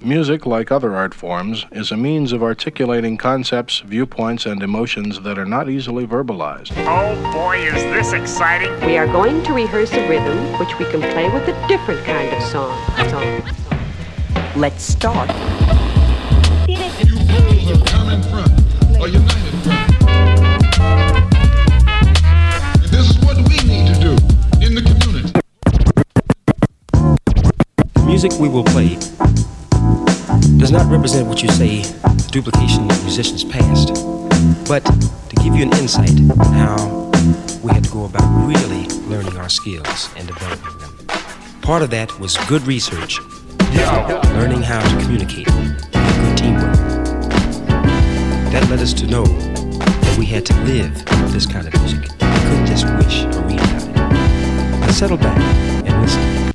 Music, like other art forms, is a means of articulating concepts, viewpoints, and emotions that are not easily verbalized. Oh boy, is this exciting! We are going to rehearse a rhythm which we can play with a different kind of song. song. Let's start. You fools of common front, or united front. And this is what we need to do in the community. Music we will play does not represent what you say duplication of musicians past, but to give you an insight how we had to go about really learning our skills and developing them. Part of that was good research, learning how to communicate, good teamwork. That led us to know that we had to live this kind of music. We couldn't just wish or read about it. Now settle back and listen.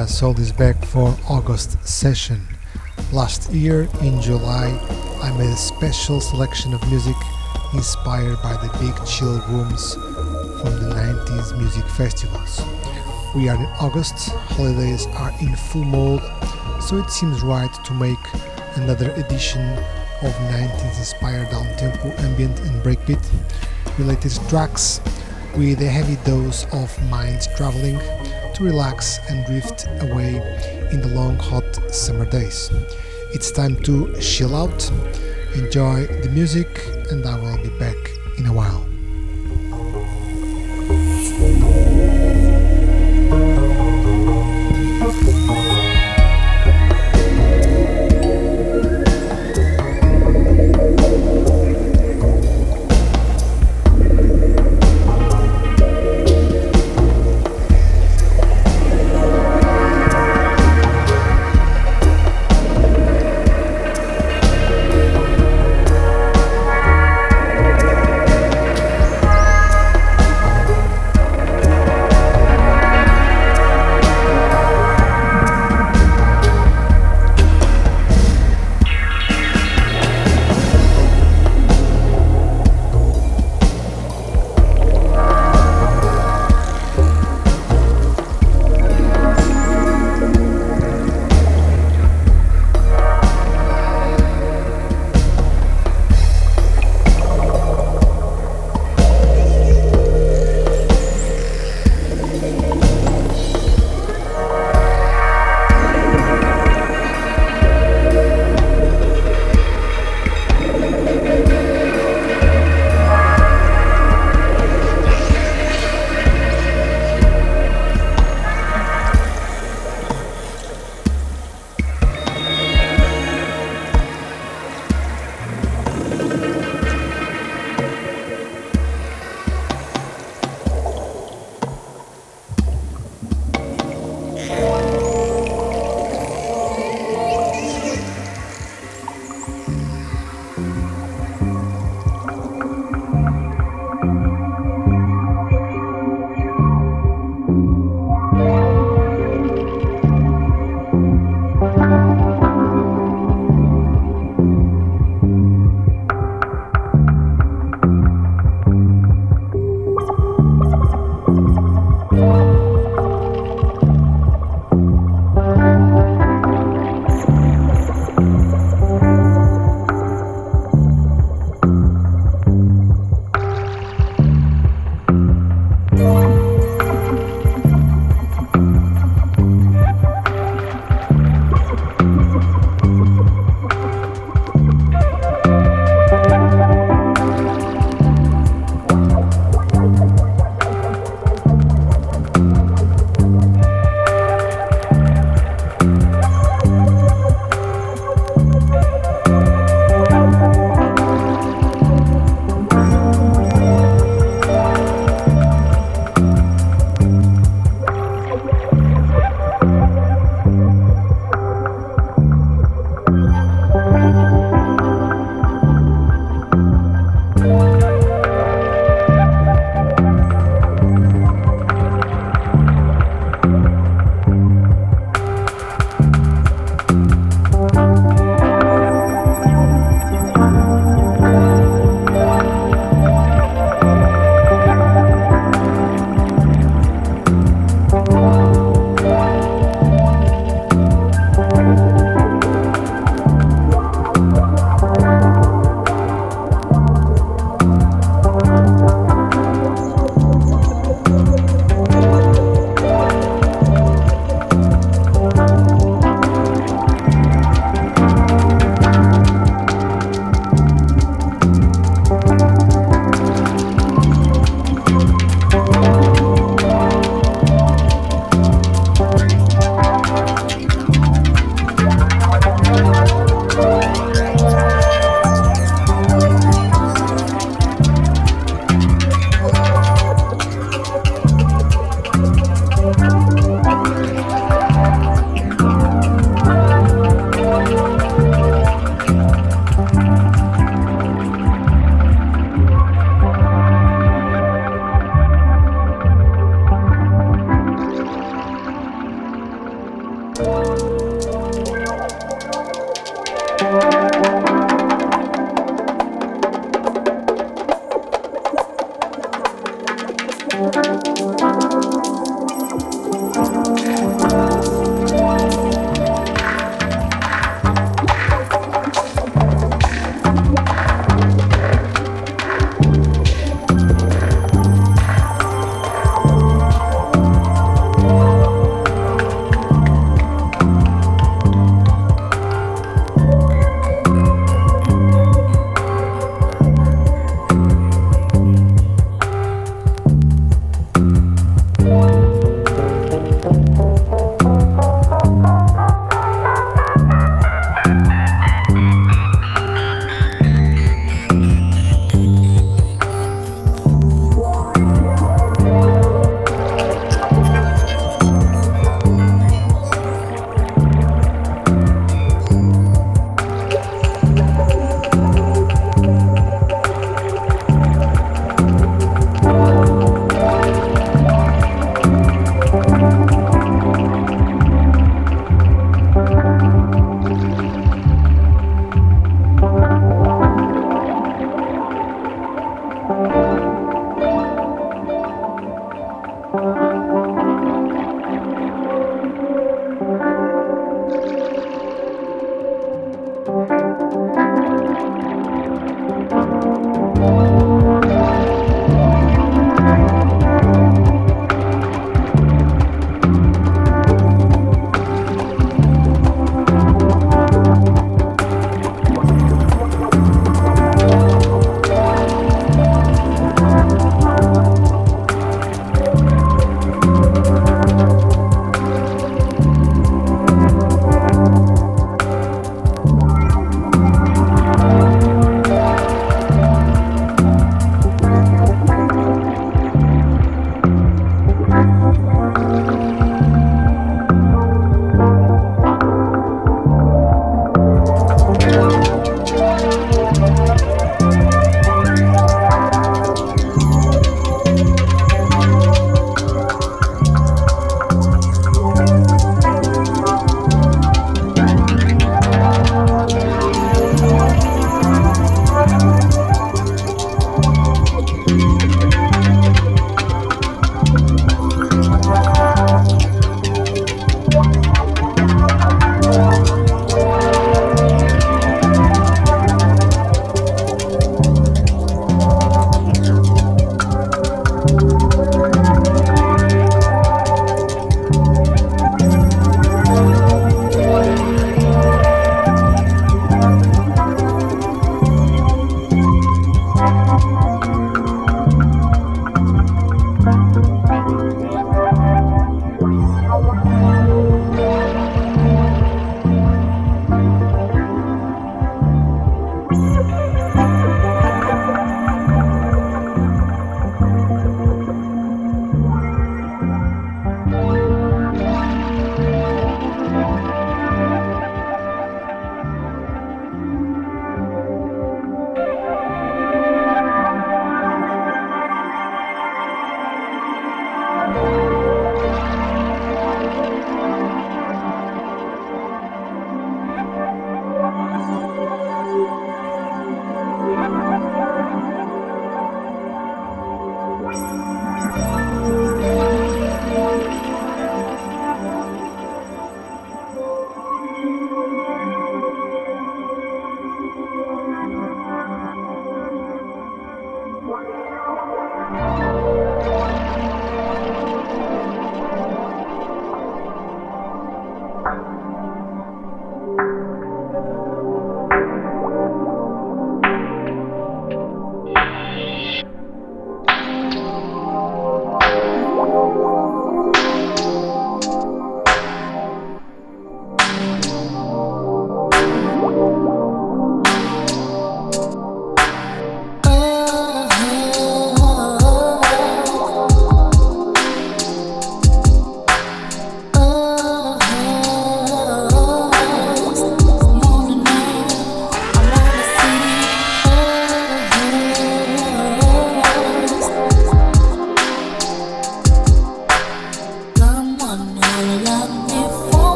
You sold this back for August session. Last year in July, I made a special selection of music inspired by the big chill rooms from the 90s music festivals. We are in August, holidays are in full mode, so it seems right to make another edition of 90s inspired down-tempo ambient and breakbeat related tracks with a heavy dose of mind traveling to relax and drift away in the long hot summer days. It's time to chill out, enjoy the music,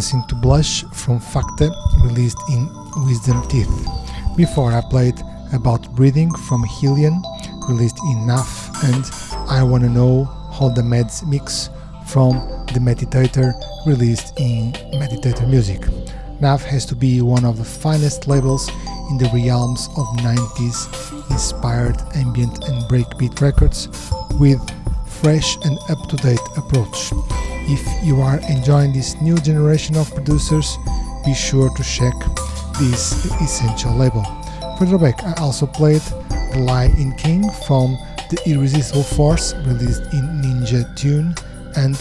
gonna Blush from Facta, released in Wisdom Teeth. Before I played About Breathing from Helion, released in NAF, and I Wanna Know How the Meds Mix from The Meditator, released in Meditator Music. NAF has to be one of the finest labels in the realms of 90s inspired ambient and breakbeat records with fresh and up-to-date approach. If you are enjoying this new generation of producers, be sure to check this essential label. Further back, I also played The Lie in King from The Irresistible Force, released in Ninja Tune, and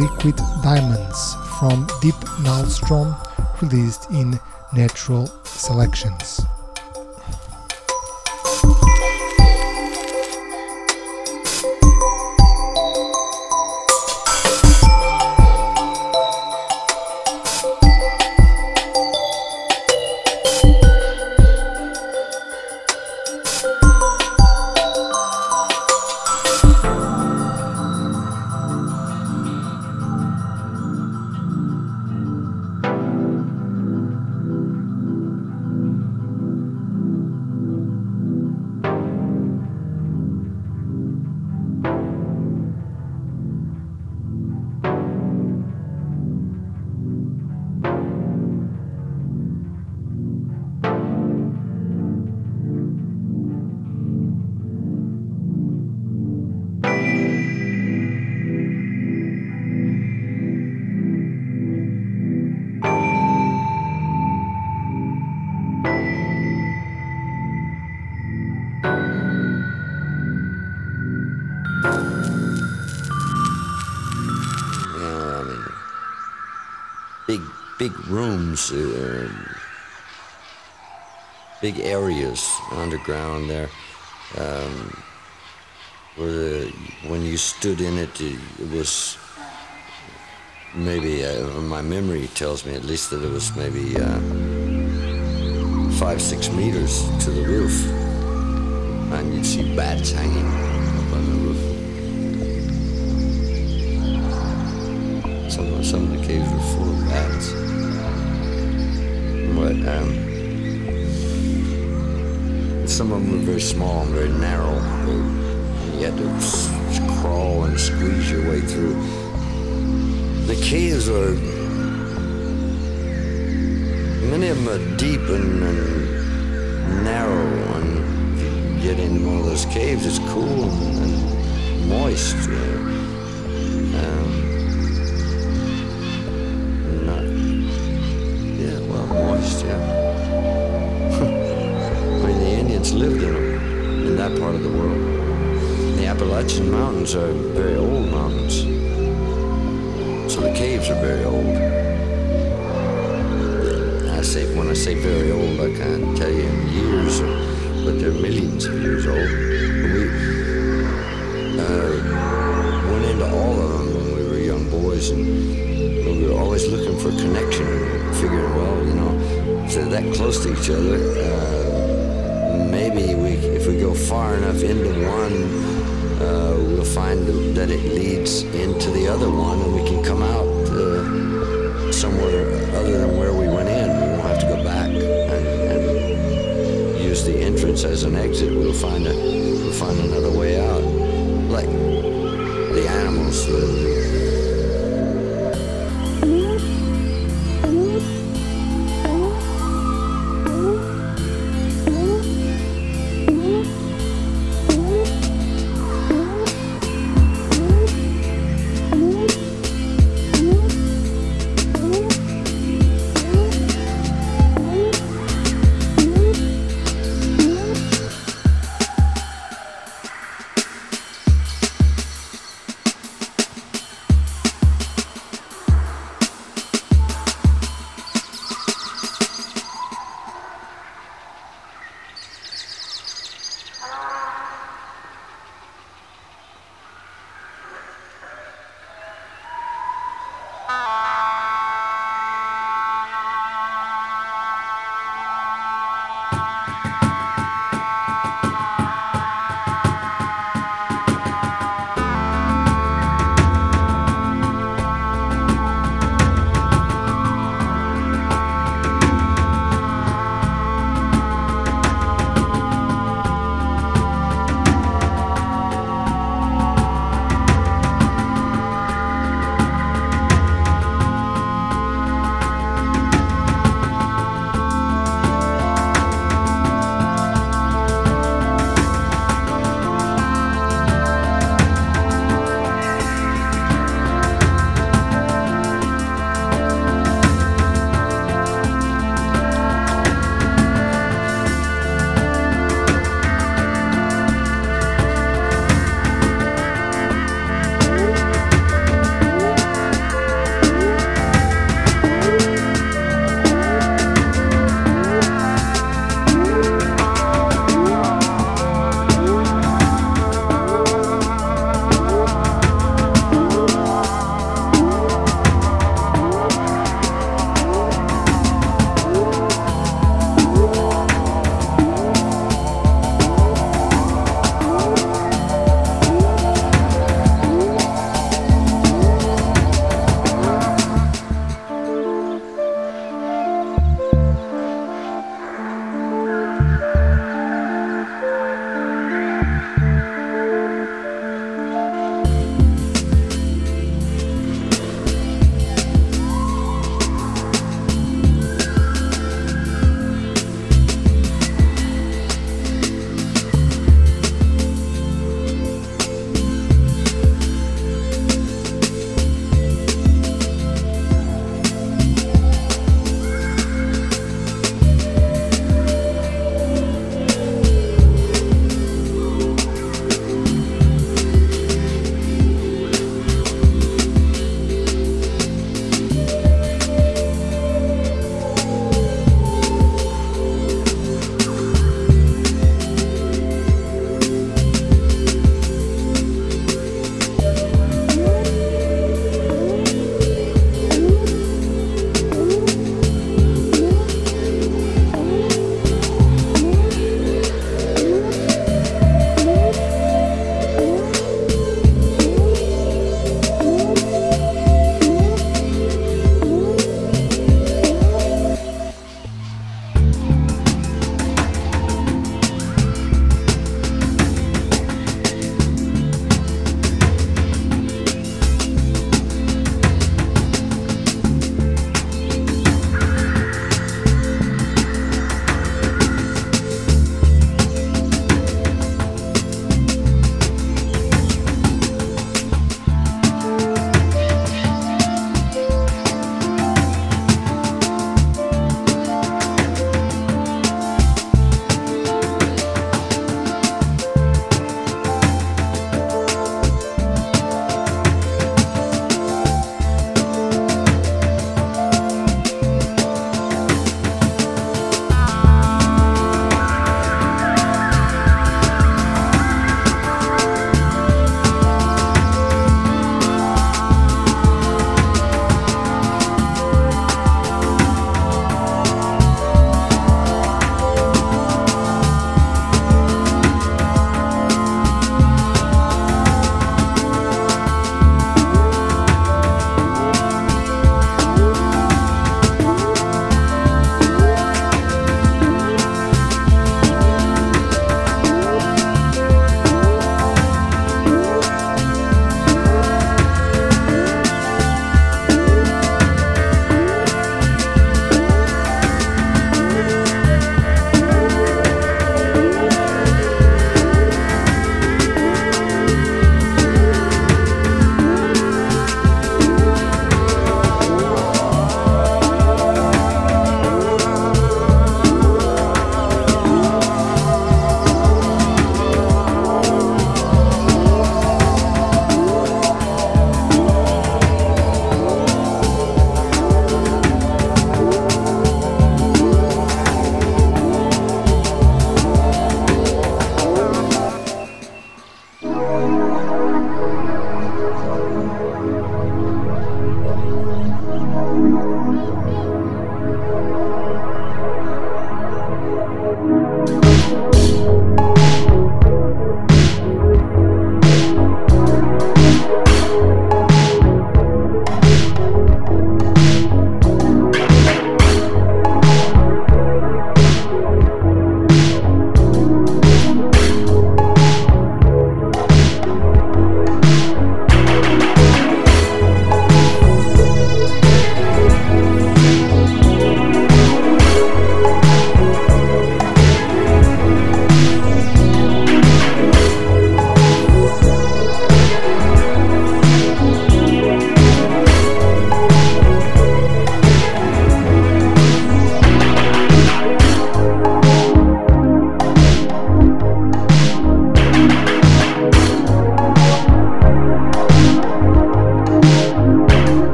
Liquid Diamonds from Deep Nalstrom, released in Natural Selections. Rooms, uh, big areas underground there. Um, where the, when you stood in it, it, was maybe, uh, my memory tells me at least that it was maybe uh, five, six meters to the roof. And you'd see bats hanging Some, of the caves were full of bats but um, some of them were very small and very narrow. You had to crawl and squeeze your way through. The caves are many of them are deep and, and narrow, and you get in one of those caves, it's cool and, and moist. Lived in them, in that part of the world. The Appalachian Mountains are very old mountains, so the caves are very old. I say, when I say very old, I can't tell you in years, but they're millions of years old. we uh, went into all of them when we were young boys, and we were always looking for connection, and figuring, well, you know, they're that close to each other. Uh, maybe we, if we go far enough into one, uh, we'll find that it leads into the other one, and we can come out uh, somewhere other than where we went in. We won't have to go back and, and use the entrance as an exit. We'll find a, we'll find another way out, like the animals. Uh, the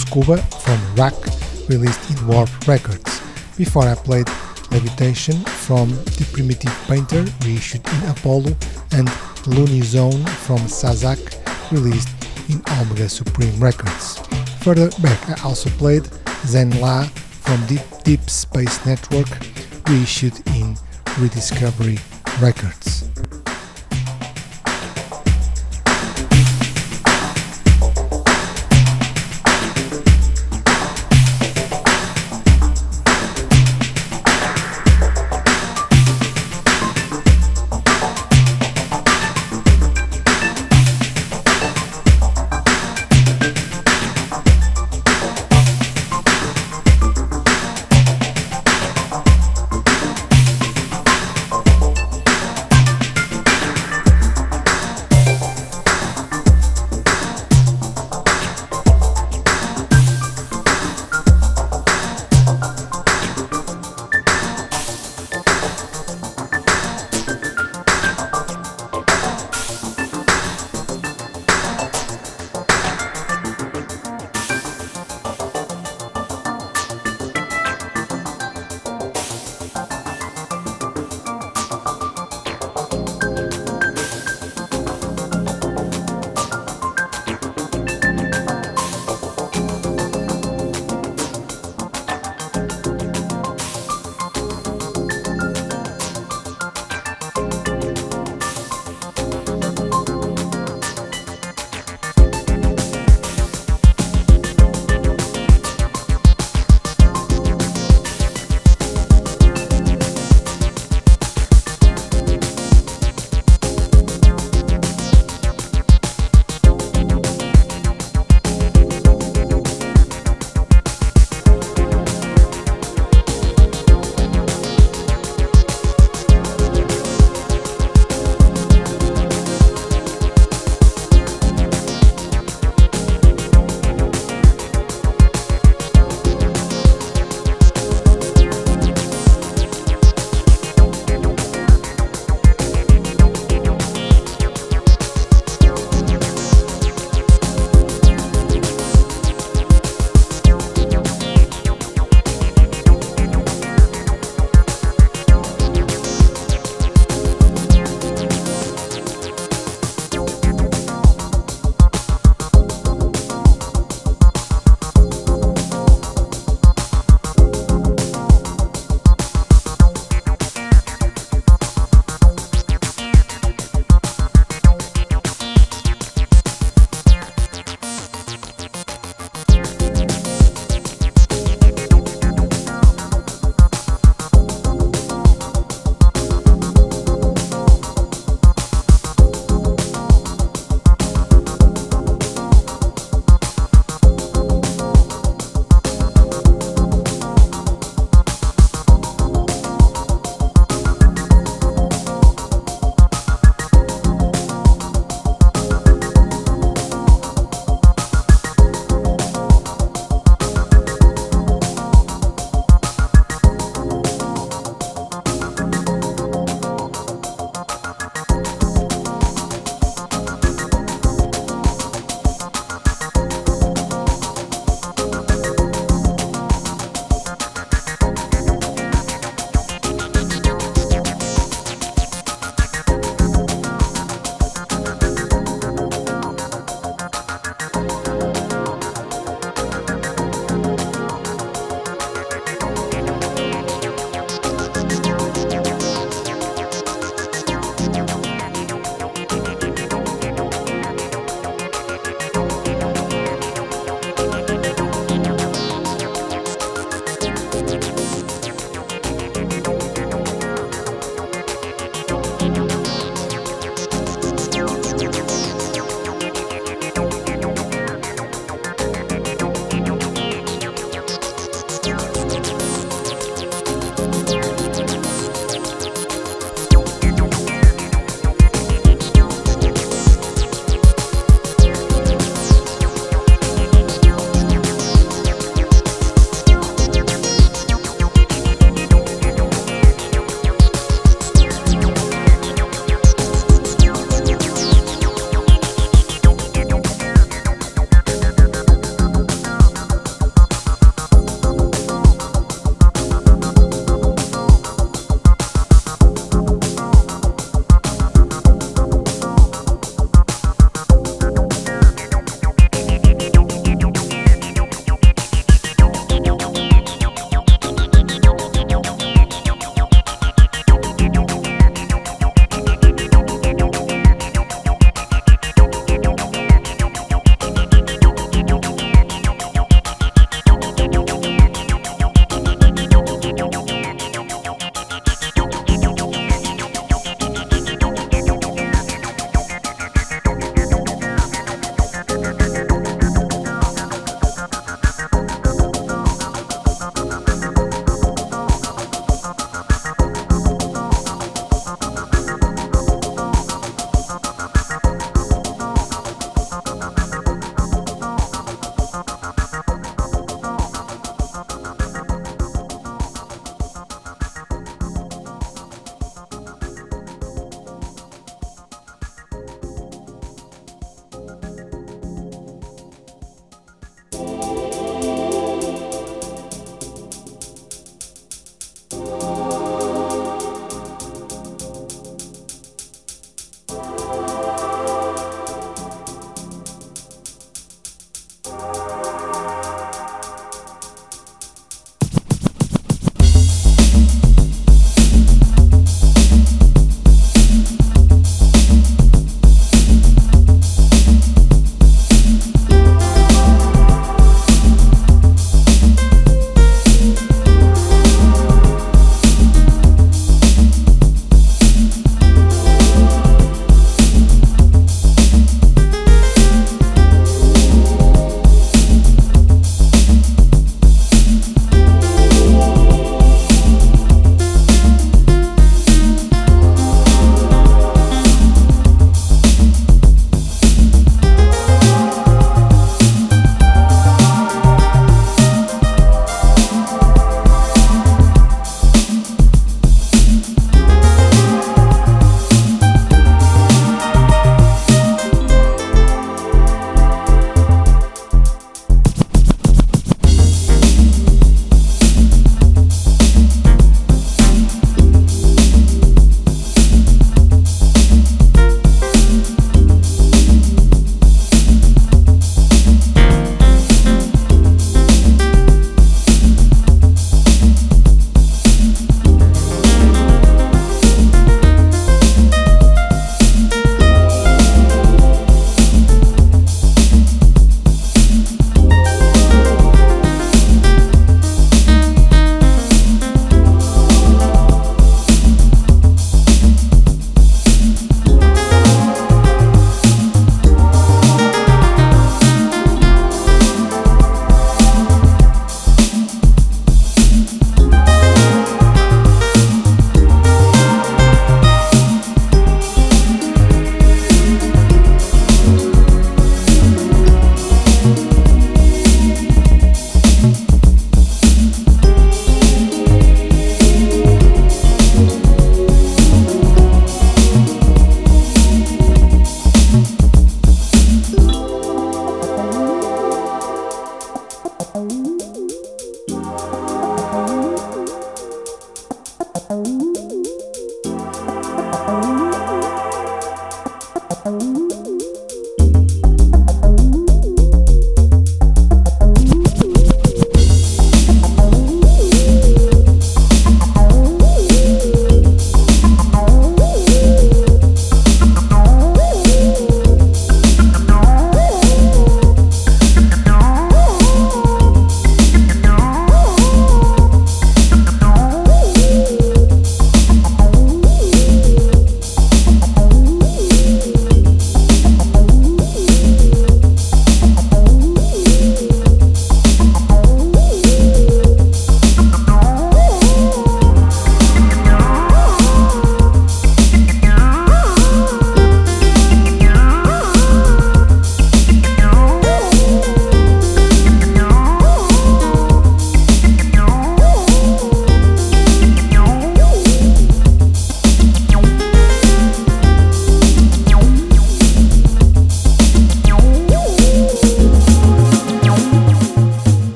Scuba from Rack, released in Warp Records. Before I played Levitation from The Primitive Painter, reissued in Apollo, and Looney Zone from Sazak, released in Omega Supreme Records. Further back, I also played Zen La from Deep, Deep Space Network, reissued in Rediscovery Records.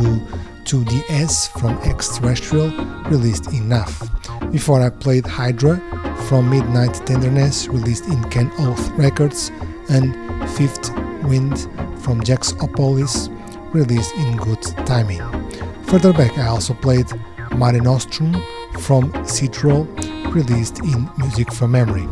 To 2DS from Extraterrestrial, released in NAF. Before I played Hydra from Midnight Tenderness, released in Ken Oath Records, and Fifth Wind from Jaxopolis, released in Good Timing. Further back, I also played Mare Nostrum from Citro, released in Music from Memory.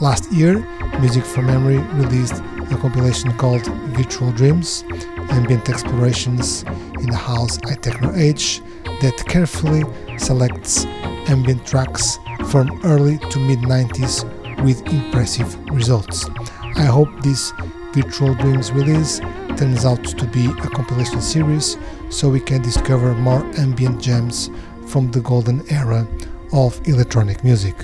Last year, Music from Memory released a compilation called Virtual Dreams, ambient explorations in the house high techno age that carefully selects ambient tracks from early to mid 90s with impressive results. I hope this Virtual Dreams release turns out to be a compilation series so we can discover more ambient gems from the golden era of electronic music.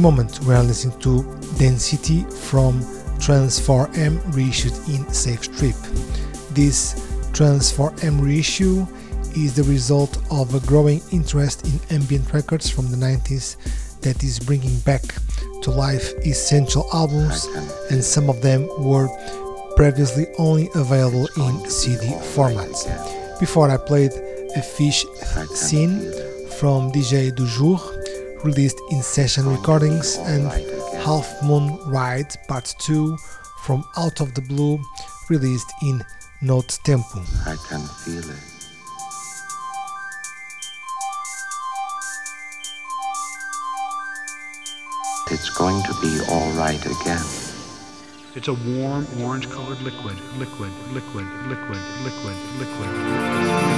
Moment we are listening to Density from Trance 4M reissued in Safe Strip. This Trance 4M reissue is the result of a growing interest in ambient records from the 90s that is bringing back to life essential albums, and some of them were previously only available in CD formats. Before I played a fish scene from DJ Du Jour, released in session recordings, and Half Moon Ride Part 2 from Out of the Blue, released in Note Tempo. I can feel it. It's going to be all right again. It's a warm orange colored liquid, liquid, liquid, liquid, liquid, liquid. It's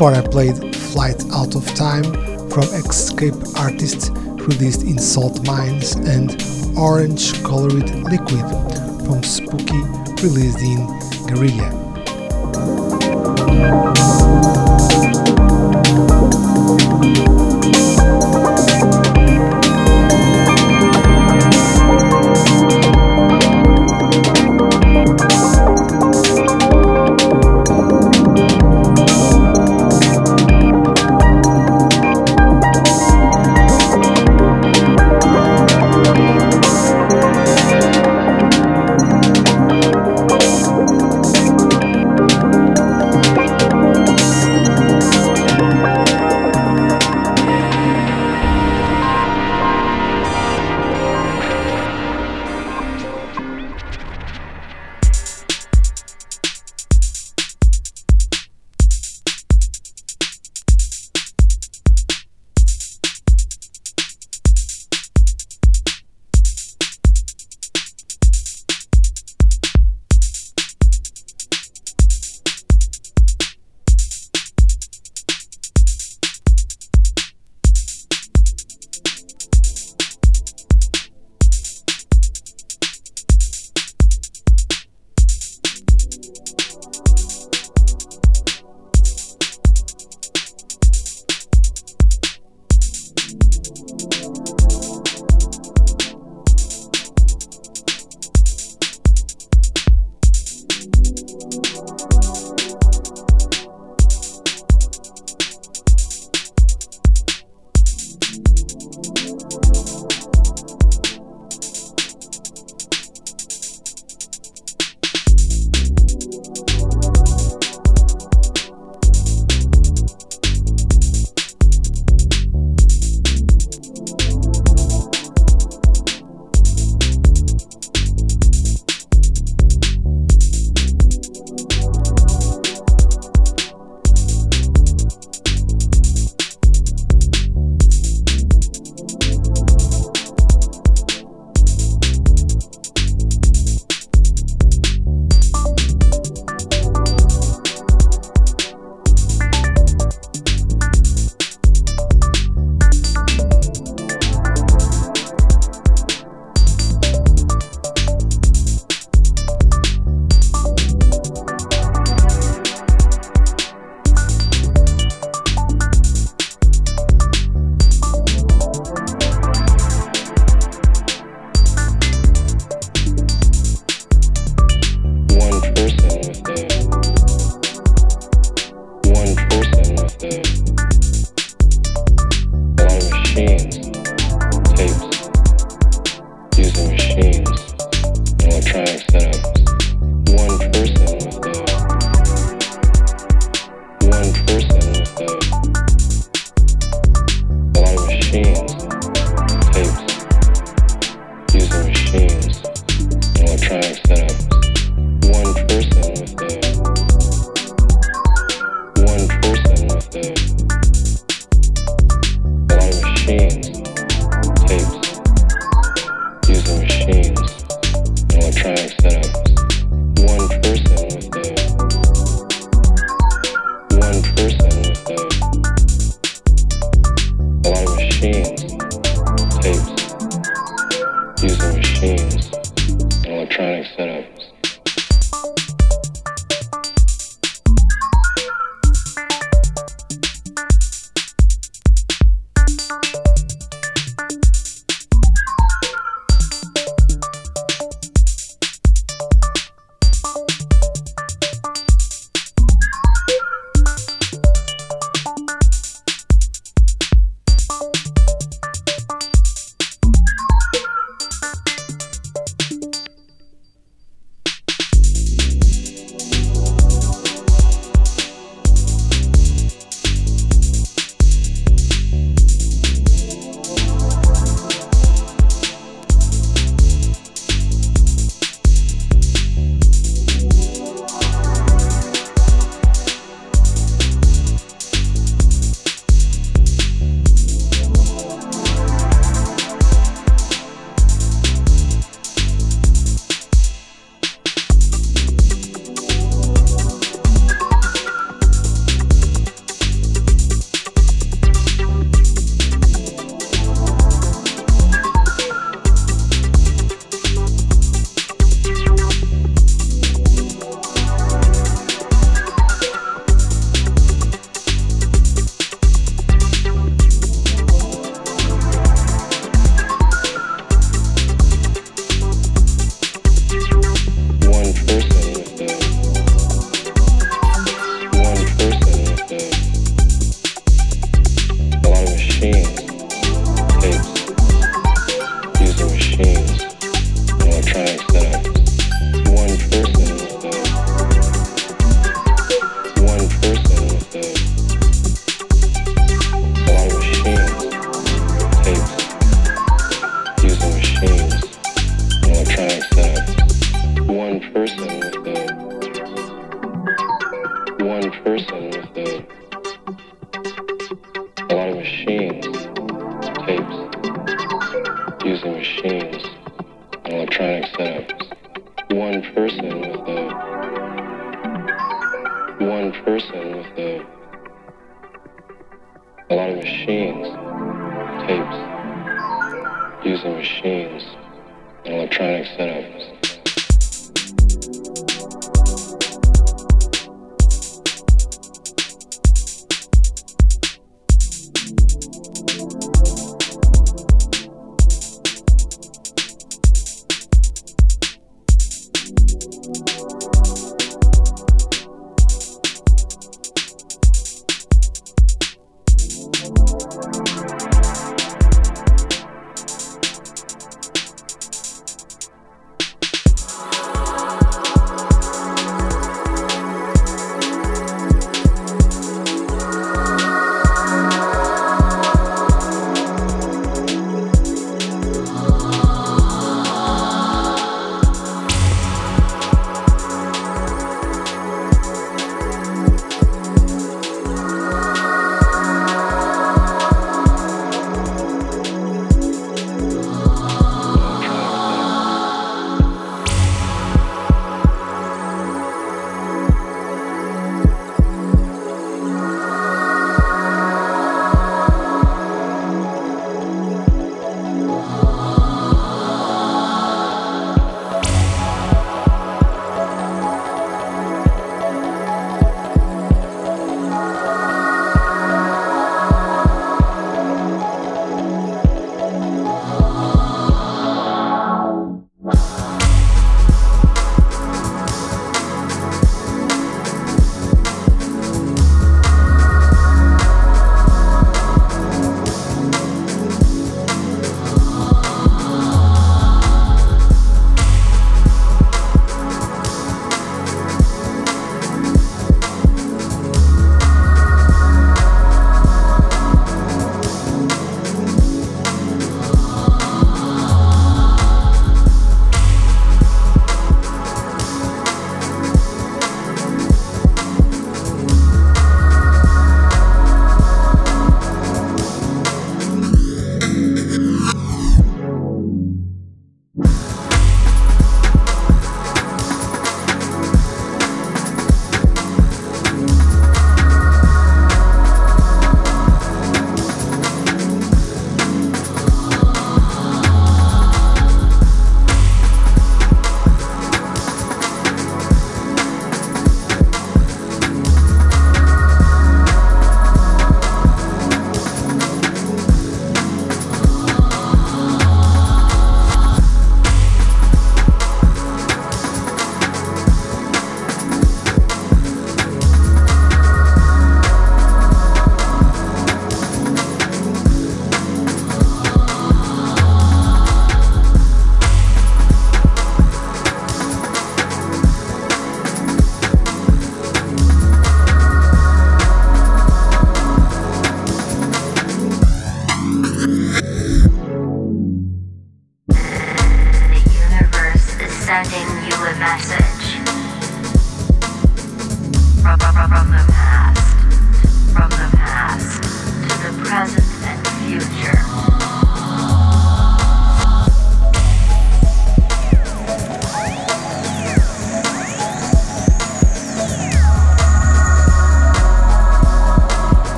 before I played Flight Out of Time from Escape Artist released in Salt Mines and Orange Colored Liquid from Spooky released in Guerilla.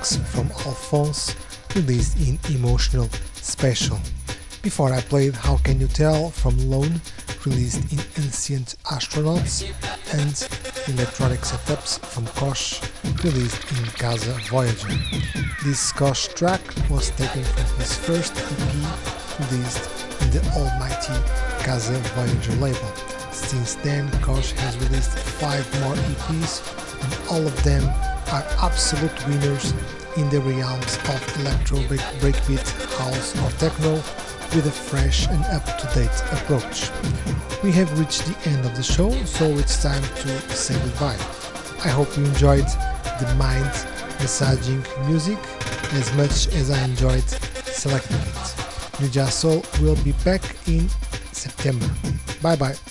Remix from Alphonse, released in Emotional Especial. Before I played How Can You Tell from Lone, released in Ancient Astronauts, and Electronic Setups from Kosh, released in Casa Voyager. This Kosh track was taken from his first EP released in the almighty Casa Voyager label. Since then, Kosh has released five more EPs, and all of them are absolute winners in the realms of electro breakbeat, house, or techno with a fresh and up-to-date approach. We have reached the end of the show, so it's time to say goodbye. I hope you enjoyed the mind massaging music as much as I enjoyed selecting it. New Jazz Soul will be back in September. Bye bye.